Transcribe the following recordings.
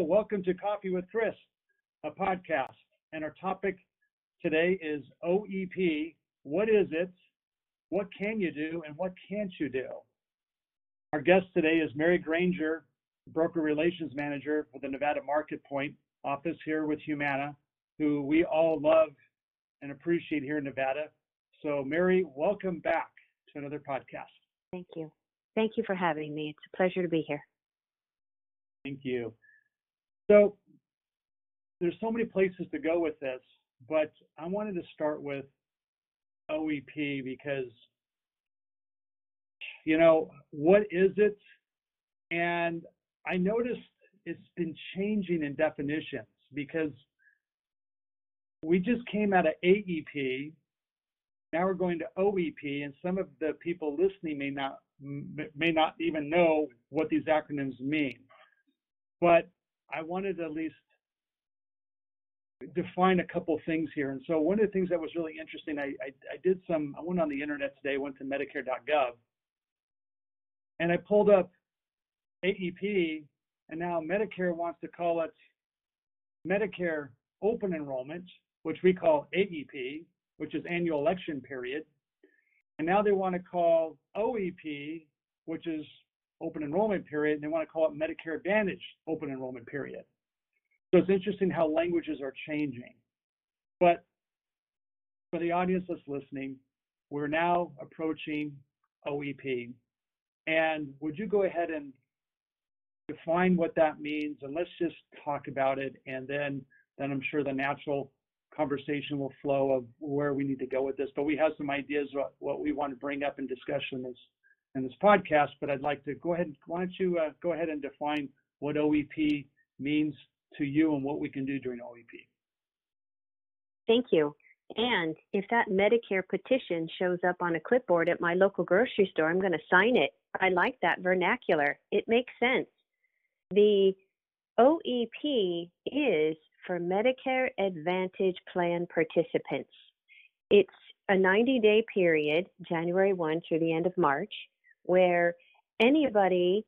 welcome to Coffee with Chris, a podcast. And our topic today is OEP. What is it? What can you do? And what can't you do? Our guest today is Mary Granger, Broker Relations Manager for the Nevada Market Point office here with Humana, who we all love and appreciate here in Nevada. So, Mary, welcome back to another podcast. Thank you. Thank you for having me. It's a pleasure to be here. Thank you. So there's so many places to go with this, but I wanted to start with OEP because, you know, what is it? And I noticed it's been changing in definitions because we just came out of AEP. Now we're going to OEP, and some of the people listening may not may not even know what these acronyms mean. But I wanted to at least define a couple things here. And so one of the things that was really interesting, I, I, I did some, I went on the internet today, went to Medicare.gov, and I pulled up AEP, and now Medicare wants to call it Medicare Open Enrollment, which we call AEP, which is annual election period. And now they want to call OEP, which is open enrollment period, and they want to call it Medicare Advantage open enrollment period. So it's interesting how languages are changing. But for the audience that's listening, we're now approaching OEP. And would you go ahead and define what that means? And let's just talk about it. And then, then I'm sure the natural conversation will flow of where we need to go with this. But we have some ideas what, what we want to bring up in discussion is in this podcast, but I'd like to go ahead. Why don't you uh, go ahead and define what OEP means to you and what we can do during OEP? Thank you. And if that Medicare petition shows up on a clipboard at my local grocery store, I'm going to sign it. I like that vernacular. It makes sense. The OEP is for Medicare Advantage Plan participants. It's a 90 day period, January 1 through the end of March, where anybody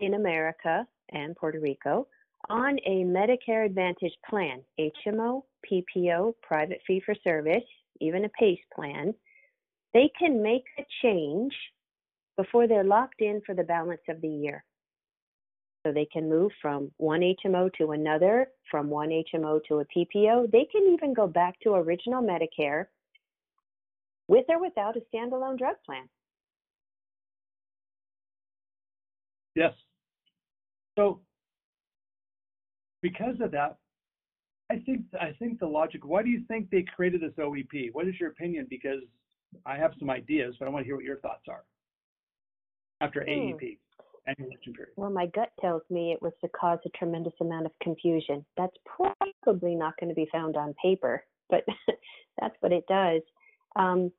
in America and Puerto Rico on a Medicare Advantage plan, HMO, PPO, private fee for service, even a PACE plan, they can make a change before they're locked in for the balance of the year. So they can move from one HMO to another, from one HMO to a PPO. They can even go back to original Medicare with or without a standalone drug plan. Yes. So because of that, I think I think the logic. Why do you think they created this OEP? What is your opinion? Because I have some ideas, but I want to hear what your thoughts are after hmm. AEP. Well, my gut tells me it was to cause a tremendous amount of confusion. That's probably not going to be found on paper, but that's what it does. Um,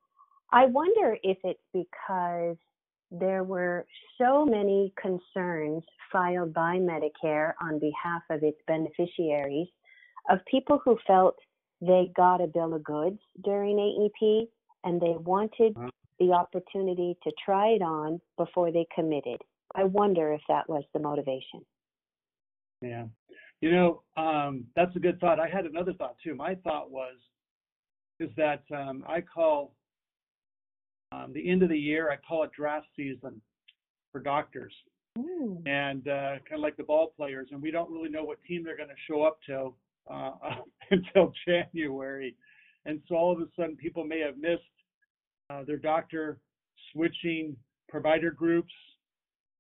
I wonder if it's because there were so many concerns filed by Medicare on behalf of its beneficiaries of people who felt they got a bill of goods during AEP and they wanted uh-huh. the opportunity to try it on before they committed. I wonder if that was the motivation. Yeah. You know, um, that's a good thought. I had another thought too. My thought was is that um, I call um, the end of the year, I call it draft season for doctors. Mm. And uh, kind of like the ball players, and we don't really know what team they're going to show up to uh, until January. And so all of a sudden, people may have missed uh, their doctor switching provider groups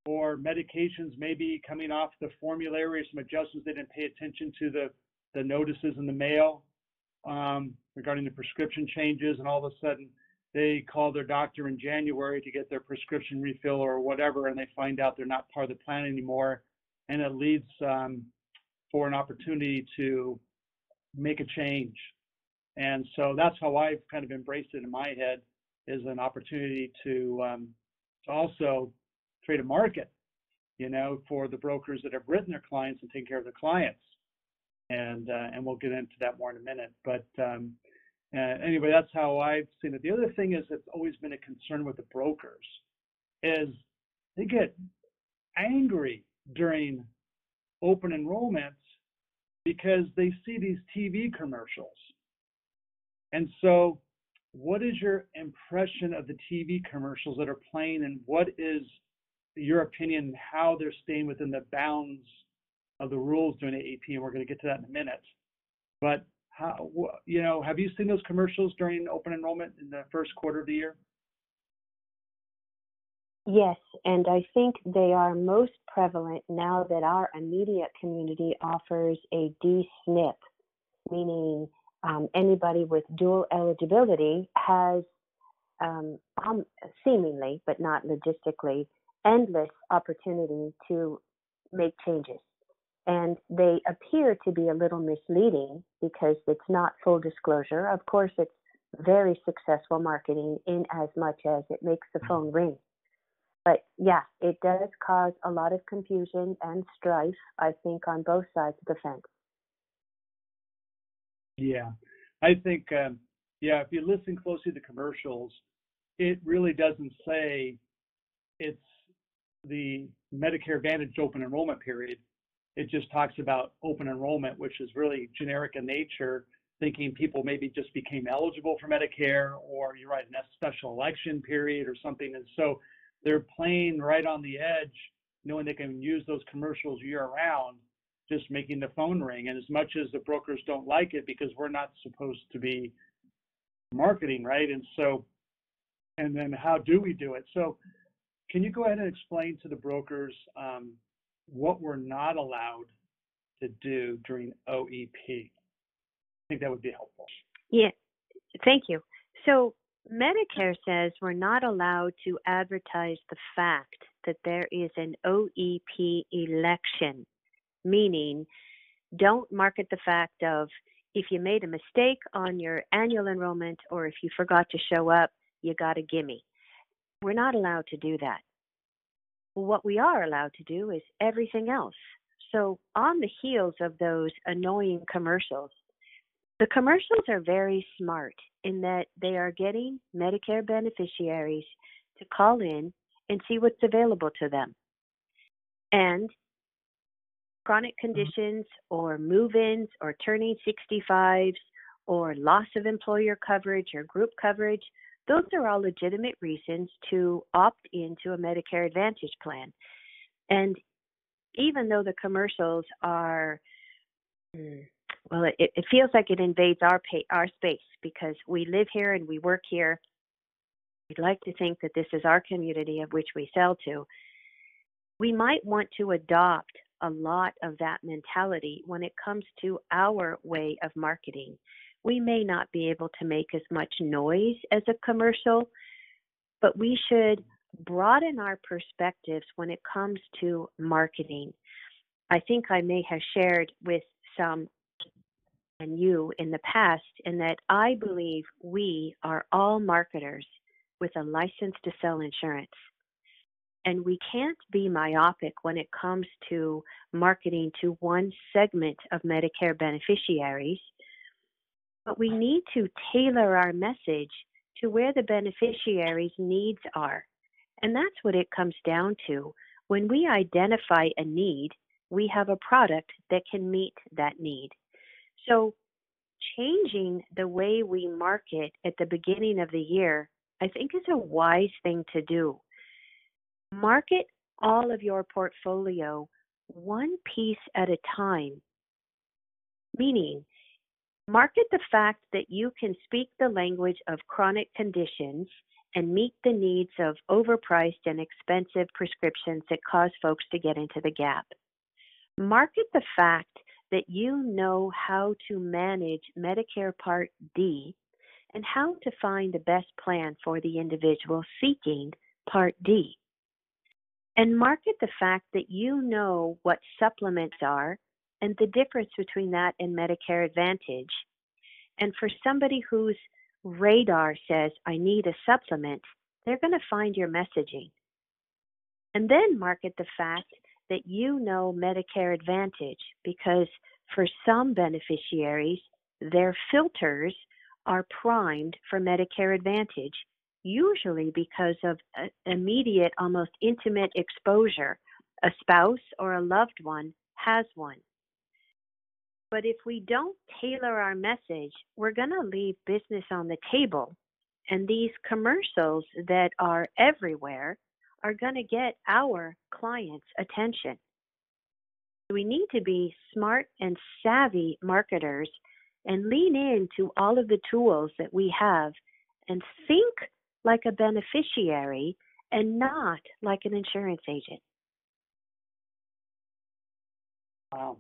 or medications maybe coming off the formulary, some adjustments they didn't pay attention to the, the notices in the mail um, regarding the prescription changes, and all of a sudden they call their doctor in January to get their prescription refill or whatever, and they find out they're not part of the plan anymore, and it leads um, for an opportunity to make a change. And so that's how I've kind of embraced it in my head is an opportunity to, um, to also create a market, you know, for the brokers that have written their clients and taken care of their clients. And uh, and we'll get into that more in a minute. But um, uh, anyway, that's how I've seen it. The other thing is it's always been a concern with the brokers is they get angry during open enrollments because they see these TV commercials. And so, what is your impression of the TV commercials that are playing, and what is your opinion how they're staying within the bounds of the rules during AEP? And we're going to get to that in a minute. But how, you know, have you seen those commercials during open enrollment in the first quarter of the year? Yes, and I think they are most prevalent now that our immediate community offers a D-SNP, meaning um, anybody with dual eligibility has um, um, seemingly, but not logistically, endless opportunity to make changes. And they appear to be a little misleading because it's not full disclosure. Of course, it's very successful marketing in as much as it makes the phone ring. But yeah, it does cause a lot of confusion and strife, I think, on both sides of the fence. Yeah, I think, um, yeah, if you listen closely to commercials, it really doesn't say it's the Medicare Advantage open enrollment period. It just talks about open enrollment, which is really generic in nature, thinking people maybe just became eligible for Medicare or you're right, in a special election period or something. And so they're playing right on the edge, knowing they can use those commercials year round, just making the phone ring. And as much as the brokers don't like it because we're not supposed to be marketing, right? And so, and then how do we do it? So, can you go ahead and explain to the brokers um, what we're not allowed to do during OEP? I think that would be helpful. Yeah, thank you. So, Medicare says we're not allowed to advertise the fact that there is an OEP election, meaning don't market the fact of if you made a mistake on your annual enrollment or if you forgot to show up, you got a gimme. We're not allowed to do that. What we are allowed to do is everything else. So, on the heels of those annoying commercials, the commercials are very smart in that they are getting Medicare beneficiaries to call in and see what's available to them. And chronic mm-hmm. conditions or move ins or turning 65s or loss of employer coverage or group coverage, those are all legitimate reasons to opt into a Medicare Advantage plan. And even though the commercials are hmm, well, it, it feels like it invades our pay, our space because we live here and we work here. We'd like to think that this is our community of which we sell to. We might want to adopt a lot of that mentality when it comes to our way of marketing. We may not be able to make as much noise as a commercial, but we should broaden our perspectives when it comes to marketing. I think I may have shared with some and you in the past, in that I believe we are all marketers with a license to sell insurance. And we can't be myopic when it comes to marketing to one segment of Medicare beneficiaries, but we need to tailor our message to where the beneficiaries' needs are. And that's what it comes down to. When we identify a need, we have a product that can meet that need. So, changing the way we market at the beginning of the year, I think is a wise thing to do. Market all of your portfolio one piece at a time, meaning, market the fact that you can speak the language of chronic conditions and meet the needs of overpriced and expensive prescriptions that cause folks to get into the gap. Market the fact that you know how to manage Medicare Part D and how to find the best plan for the individual seeking Part D. And market the fact that you know what supplements are and the difference between that and Medicare Advantage. And for somebody whose radar says, I need a supplement, they're going to find your messaging. And then market the fact that you know Medicare Advantage because for some beneficiaries, their filters are primed for Medicare Advantage, usually because of immediate, almost intimate exposure. A spouse or a loved one has one. But if we don't tailor our message, we're going to leave business on the table. And these commercials that are everywhere are going to get our clients' attention. We need to be smart and savvy marketers and lean into all of the tools that we have and think like a beneficiary and not like an insurance agent. Wow.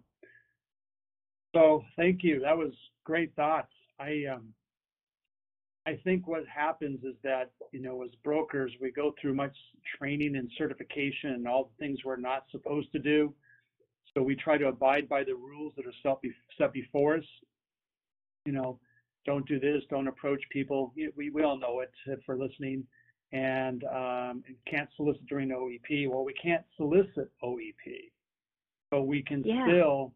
So thank you. That was great thoughts. I um, I think what happens is that you know as brokers we go through much training and certification and all the things we're not supposed to do. So we try to abide by the rules that are set before us. You know, don't do this, don't approach people. We, we all know it if we're listening. And um, can't solicit during OEP. Well, we can't solicit OEP, but we can Yeah. still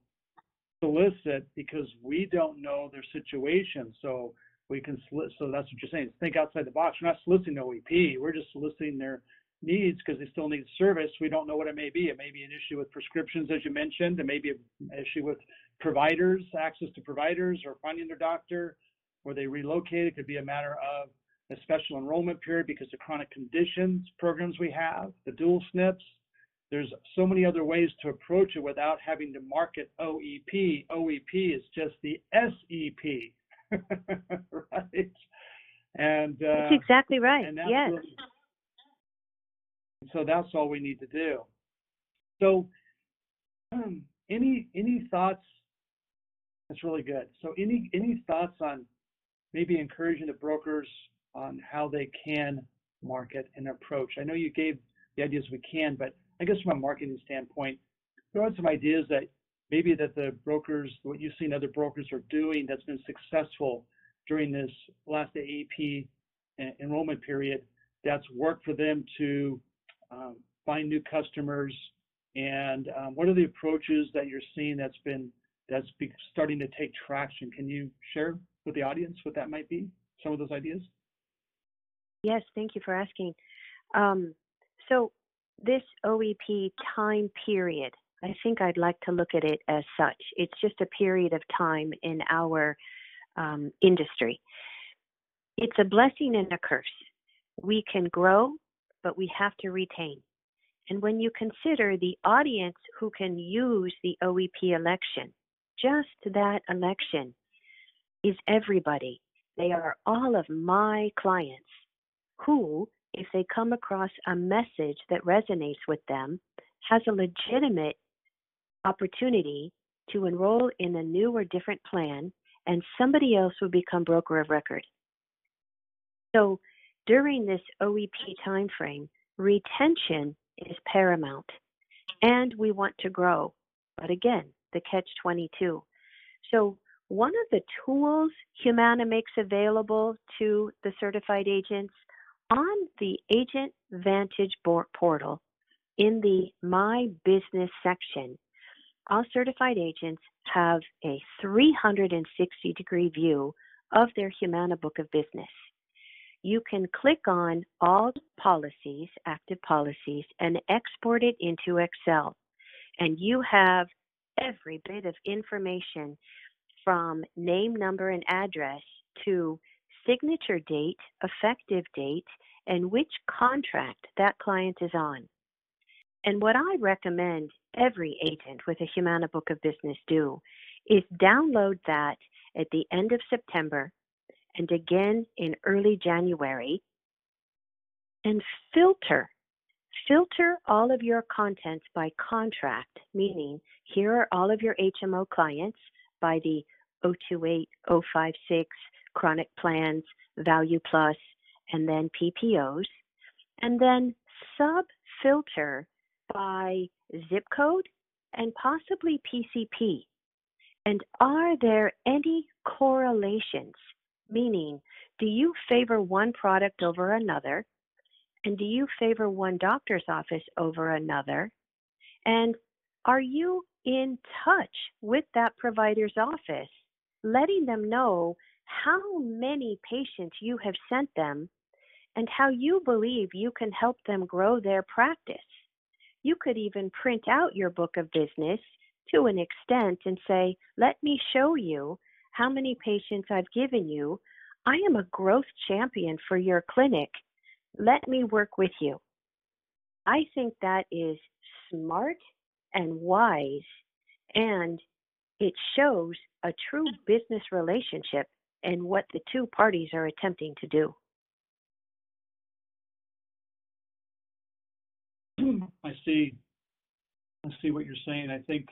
solicit because we don't know their situation. So we can. So that's what you're saying. Think outside the box. We're not soliciting OEP. We're just soliciting their needs because they still need service. We don't know what it may be. It may be an issue with prescriptions, as you mentioned. It may be an issue with providers, access to providers, or finding their doctor, or they relocate. It could be a matter of a special enrollment period because of chronic conditions programs we have, the dual SNPs. There's so many other ways to approach it without having to market OEP. OEP is just the SEP, right? And uh, That's exactly right. and that's Yes. really- so that's all we need to do. So, um, any any thoughts? That's really good. So, any any thoughts on maybe encouraging the brokers on how they can market and approach? I know you gave the ideas we can, but I guess from a marketing standpoint, there are some ideas that maybe that the brokers, what you've seen other brokers are doing that's been successful during this last AEP enrollment period that's worked for them to um, find new customers? And um, what are the approaches that you're seeing that's been that's be, starting to take traction? Can you share with the audience what that might be? Some of those ideas? Yes, thank you for asking. Um, so, this OEP time period, I think I'd like to look at it as such. It's just a period of time in our um, industry. It's a blessing and a curse. We can grow, but we have to retain. And when you consider the audience who can use the OEP election, just that election is everybody. They are all of my clients who, if they come across a message that resonates with them, has a legitimate opportunity to enroll in a new or different plan, and somebody else will become broker of record. So during this OEP timeframe, retention is paramount, and we want to grow. But again, the catch 22. So one of the tools Humana makes available to the certified agents on the Agent Vantage portal in the My Business section, all certified agents have a 360 degree view of their Humana book of business. You can click on all policies, active policies, and export it into Excel. And you have every bit of information from name, number, and address to signature date, effective date, and which contract that client is on. And what I recommend every agent with a Humana Book of Business do is download that at the end of September and again in early January and filter. Filter all of your contents by contract, meaning here are all of your HMO clients by the 028, 056, chronic plans, value plus, and then PPOs, and then sub filter by zip code and possibly PCP. And are there any correlations? Meaning, do you favor one product over another? And do you favor one doctor's office over another? And are you in touch with that provider's office, letting them know how many patients you have sent them and how you believe you can help them grow their practice? You could even print out your book of business to an extent and say, let me show you how many patients I've given you. I am a growth champion for your clinic. Let me work with you. I think that is smart and wise, and it shows a true business relationship and what the two parties are attempting to do. I see. I see what you're saying. I think,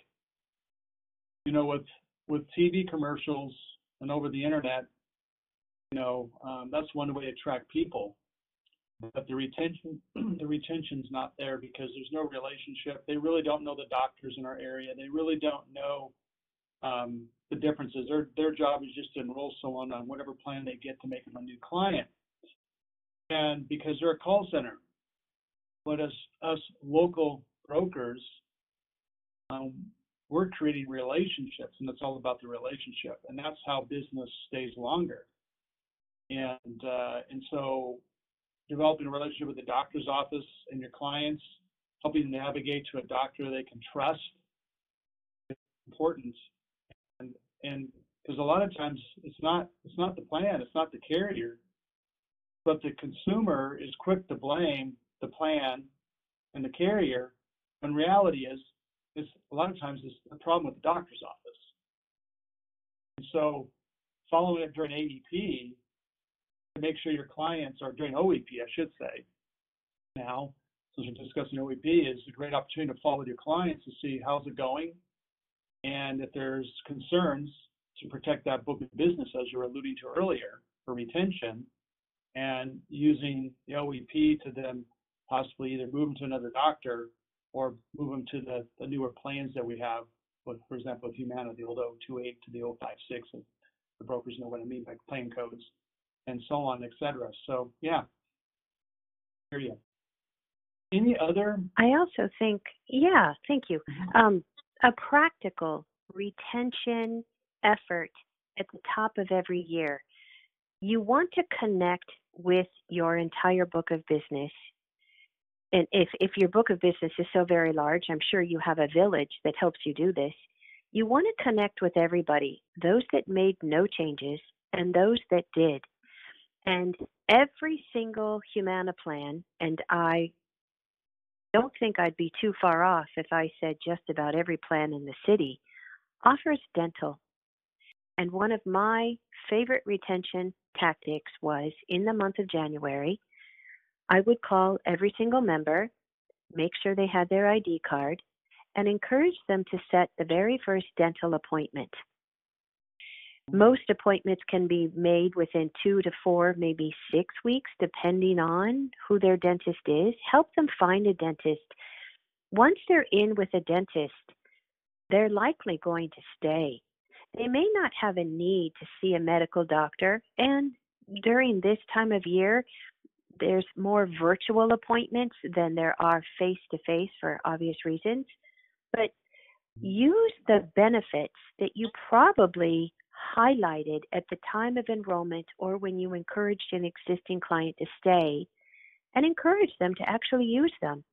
you know, with with TV commercials and over the internet, you know, um, that's one way to attract people. But the retention, the retention's not there because there's no relationship. They really don't know the doctors in our area. They really don't know um, the differences. Their their job is just to enroll someone on whatever plan they get to make them a new client. And because they're a call center, but as us local brokers, um, we're creating relationships, and it's all about the relationship, and that's how business stays longer. And uh, and so, developing a relationship with the doctor's office and your clients, helping navigate to a doctor they can trust, is important. And because a lot of times it's not it's not the plan, it's not the carrier, but the consumer is quick to blame the plan and the carrier, when reality is, a lot of times it's the problem with the doctor's office. And so following it during AEP to make sure your clients are during OEP, I should say, now, since we're discussing OEP, is a great opportunity to follow your clients to see how's it going. And if there's concerns to protect that book of business, as you were alluding to earlier, for retention, and using the OEP to then possibly either move them to another doctor or move them to the, the newer plans that we have, with, for example, with Humana, the old 028 to the 056, and the brokers know what I mean by plan codes, and so on, et cetera. So, yeah, hear you. Any other? I also think, yeah, thank you. Um, a practical retention effort at the top of every year. You want to connect with your entire book of business and if, if your book of business is so very large, I'm sure you have a village that helps you do this. You want to connect with everybody, those that made no changes and those that did. And every single Humana plan, and I don't think I'd be too far off if I said just about every plan in the city, offers dental. And one of my favorite retention tactics was in the month of January I would call every single member, make sure they had their ID card, and encourage them to set the very first dental appointment. Most appointments can be made within two to four, maybe six weeks, depending on who their dentist is. Help them find a dentist. Once they're in with a dentist, they're likely going to stay. They may not have a need to see a medical doctor, and during this time of year, there's more virtual appointments than there are face to face for obvious reasons. But use the benefits that you probably highlighted at the time of enrollment or when you encouraged an existing client to stay and encourage them to actually use them.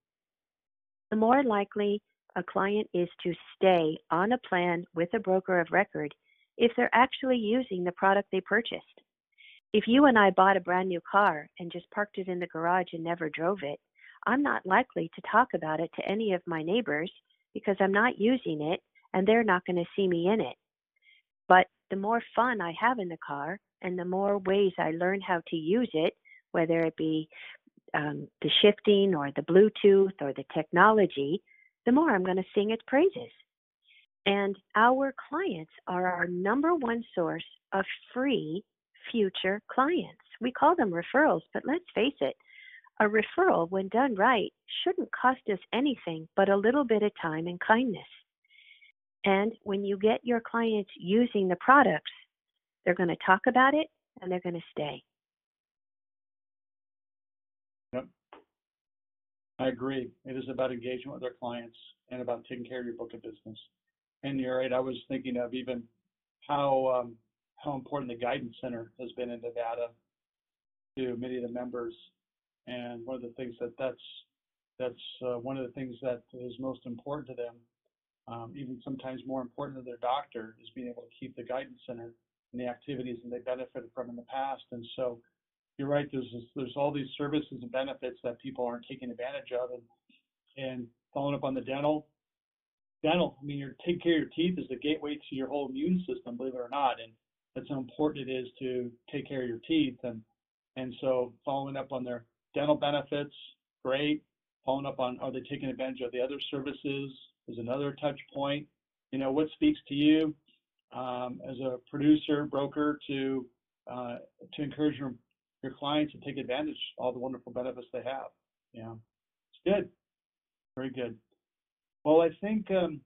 The more likely a client is to stay on a plan with a broker of record if they're actually using the product they purchased if you and I bought a brand new car and just parked it in the garage and never drove it, I'm not likely to talk about it to any of my neighbors because I'm not using it and they're not going to see me in it. But the more fun I have in the car and the more ways I learn how to use it, whether it be um, the shifting or the Bluetooth or the technology, the more I'm going to sing its praises. And our clients are our number one source of free future clients. We call them referrals, but let's face it, a referral, when done right, shouldn't cost us anything but a little bit of time and kindness. And when you get your clients using the products, they're going to talk about it and they're going to stay. Yep. I agree. It is about engagement with our clients and about taking care of your book of business. And you're right. I was thinking of even how um, how important the guidance center has been in Nevada to many of the members. And one of the things that that's that's uh, one of the things that is most important to them um, even sometimes more important than their doctor, is being able to keep the guidance center and the activities that they benefited from in the past. And so you're right, there's this, there's all these services and benefits that people aren't taking advantage of. And, and following up on the dental, dental, I mean, you're taking care of your teeth is the gateway to your whole immune system, believe it or not. And that's how important it is to take care of your teeth. And, and so following up on their dental benefits, great. Following up on, are they taking advantage of the other services is another touch point. You know, what speaks to you um, as a producer, broker to, uh, to encourage your, your clients to take advantage of all the wonderful benefits they have. Yeah, it's good. Very good. Well, I think um,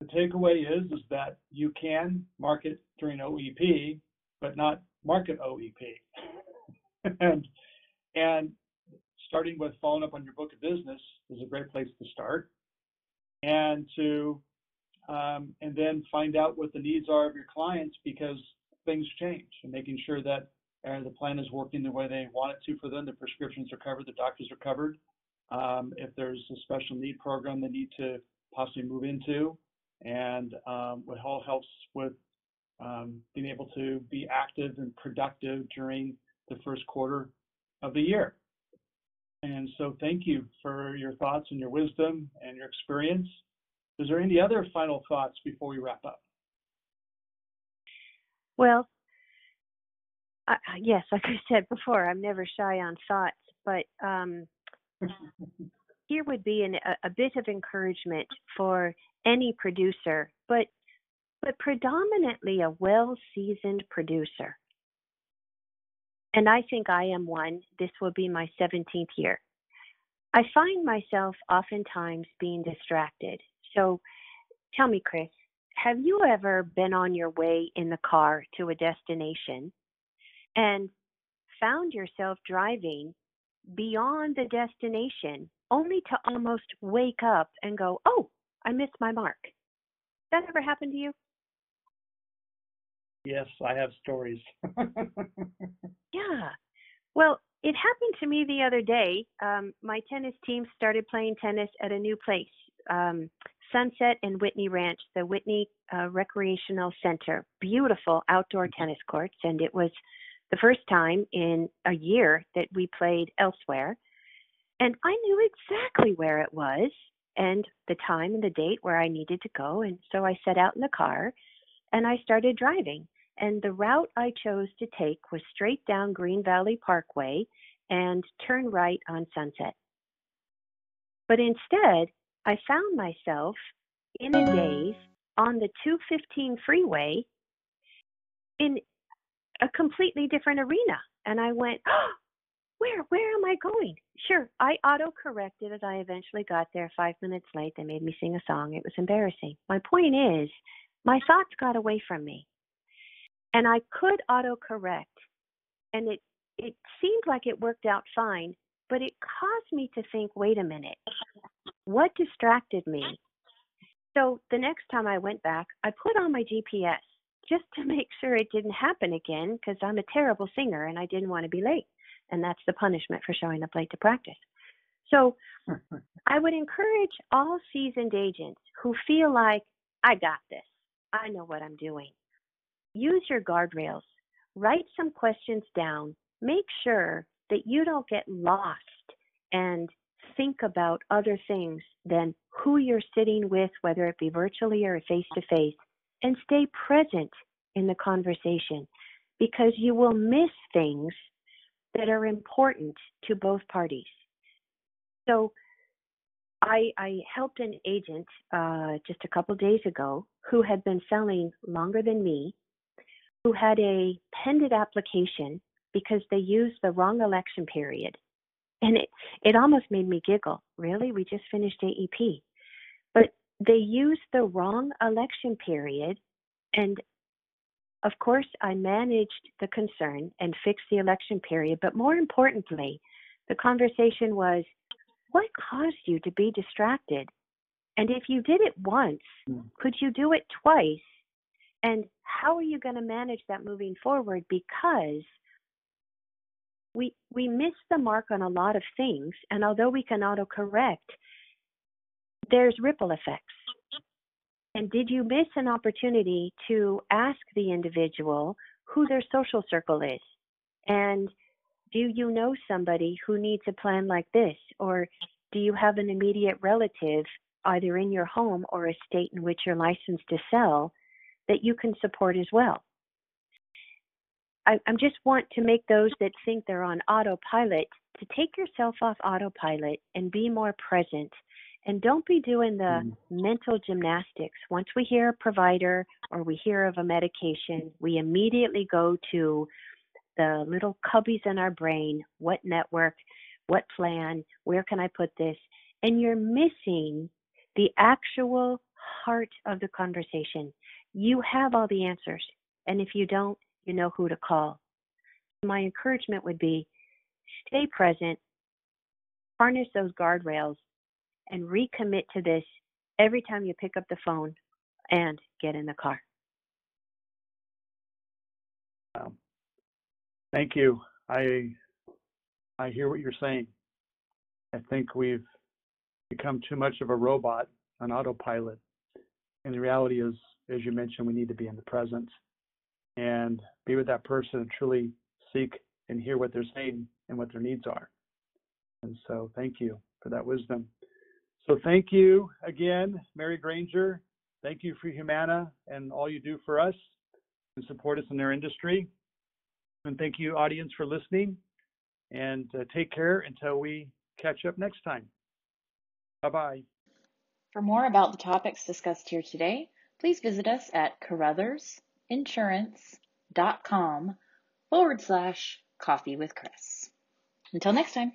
the takeaway is is that you can market during OEP, but not market OEP. and and starting with following up on your book of business is a great place to start. And to um, and then find out what the needs are of your clients because things change and making sure that uh, the plan is working the way they want it to for them. The prescriptions are covered, the doctors are covered. Um, if there's a special need program they need to possibly move into, and um, it all helps with um, being able to be active and productive during the first quarter of the year. And so thank you for your thoughts and your wisdom and your experience. Is there any other final thoughts before we wrap up? Well, I, yes, like I said before, I'm never shy on thoughts, but um, here would be an, a, a bit of encouragement for any producer, but but predominantly a well-seasoned producer. And I think I am one. This will be my 17th year. I find myself oftentimes being distracted. So tell me, Chris, have you ever been on your way in the car to a destination and found yourself driving beyond the destination only to almost wake up and go, oh, I missed my mark. That ever happened to you? Yes, I have stories. yeah. Well, it happened to me the other day. Um, my tennis team started playing tennis at a new place, um, Sunset and Whitney Ranch, the Whitney uh, Recreational Center. Beautiful outdoor tennis courts, and it was the first time in a year that we played elsewhere. And I knew exactly where it was and the time and the date where I needed to go. And so I set out in the car and I started driving. And the route I chose to take was straight down Green Valley Parkway and turn right on Sunset. But instead, I found myself in a daze on the 215 freeway in a completely different arena. And I went, oh, where, where am I going? Sure, I auto corrected as I eventually got there five minutes late. They made me sing a song. It was embarrassing. My point is, my thoughts got away from me. And I could auto correct. And it, it seemed like it worked out fine, but it caused me to think wait a minute, what distracted me? So the next time I went back, I put on my GPS just to make sure it didn't happen again because I'm a terrible singer and I didn't want to be late. And that's the punishment for showing up late to practice. So I would encourage all seasoned agents who feel like, I got this, I know what I'm doing. Use your guardrails, write some questions down, make sure that you don't get lost and think about other things than who you're sitting with, whether it be virtually or face to face, and stay present in the conversation because you will miss things that are important to both parties. So, I, I helped an agent uh, just a couple days ago who had been selling longer than me, who had a pended application because they used the wrong election period. And it, it almost made me giggle. Really? We just finished AEP. But they used the wrong election period and of course, I managed the concern and fixed the election period, but more importantly, the conversation was what caused you to be distracted? And if you did it once, mm. could you do it twice? And how are you going to manage that moving forward? Because we we miss the mark on a lot of things, and although we can autocorrect, there's ripple effects. And did you miss an opportunity to ask the individual who their social circle is? And do you know somebody who needs a plan like this? Or do you have an immediate relative, either in your home or a state in which you're licensed to sell, that you can support as well? I, I just want to make those that think they're on autopilot to take yourself off autopilot and be more present. And don't be doing the Mm. mental gymnastics. Once we hear a provider or we hear of a medication, we immediately go to the little cubbies in our brain what network, what plan, where can I put this? And you're missing the actual heart of the conversation. You have all the answers. And if you don't, you know who to call. My encouragement would be stay present, harness those guardrails, and recommit to this every time you pick up the phone and get in the car. Um, Thank you. I, I hear what you're saying. I think we've become too much of a robot an autopilot. And the reality is, as you mentioned, we need to be in the present and be with that person and truly seek and hear what they're saying and what their needs are. And so thank you for that wisdom. So thank you again, Mary Granger. Thank you for Humana and all you do for us and support us in our industry. And thank you, audience, for listening. And uh, take care until we catch up next time. Bye bye. For more about the topics discussed here today, please visit us at carruthers.insurance.com forward slash coffee with Chris. Until next time.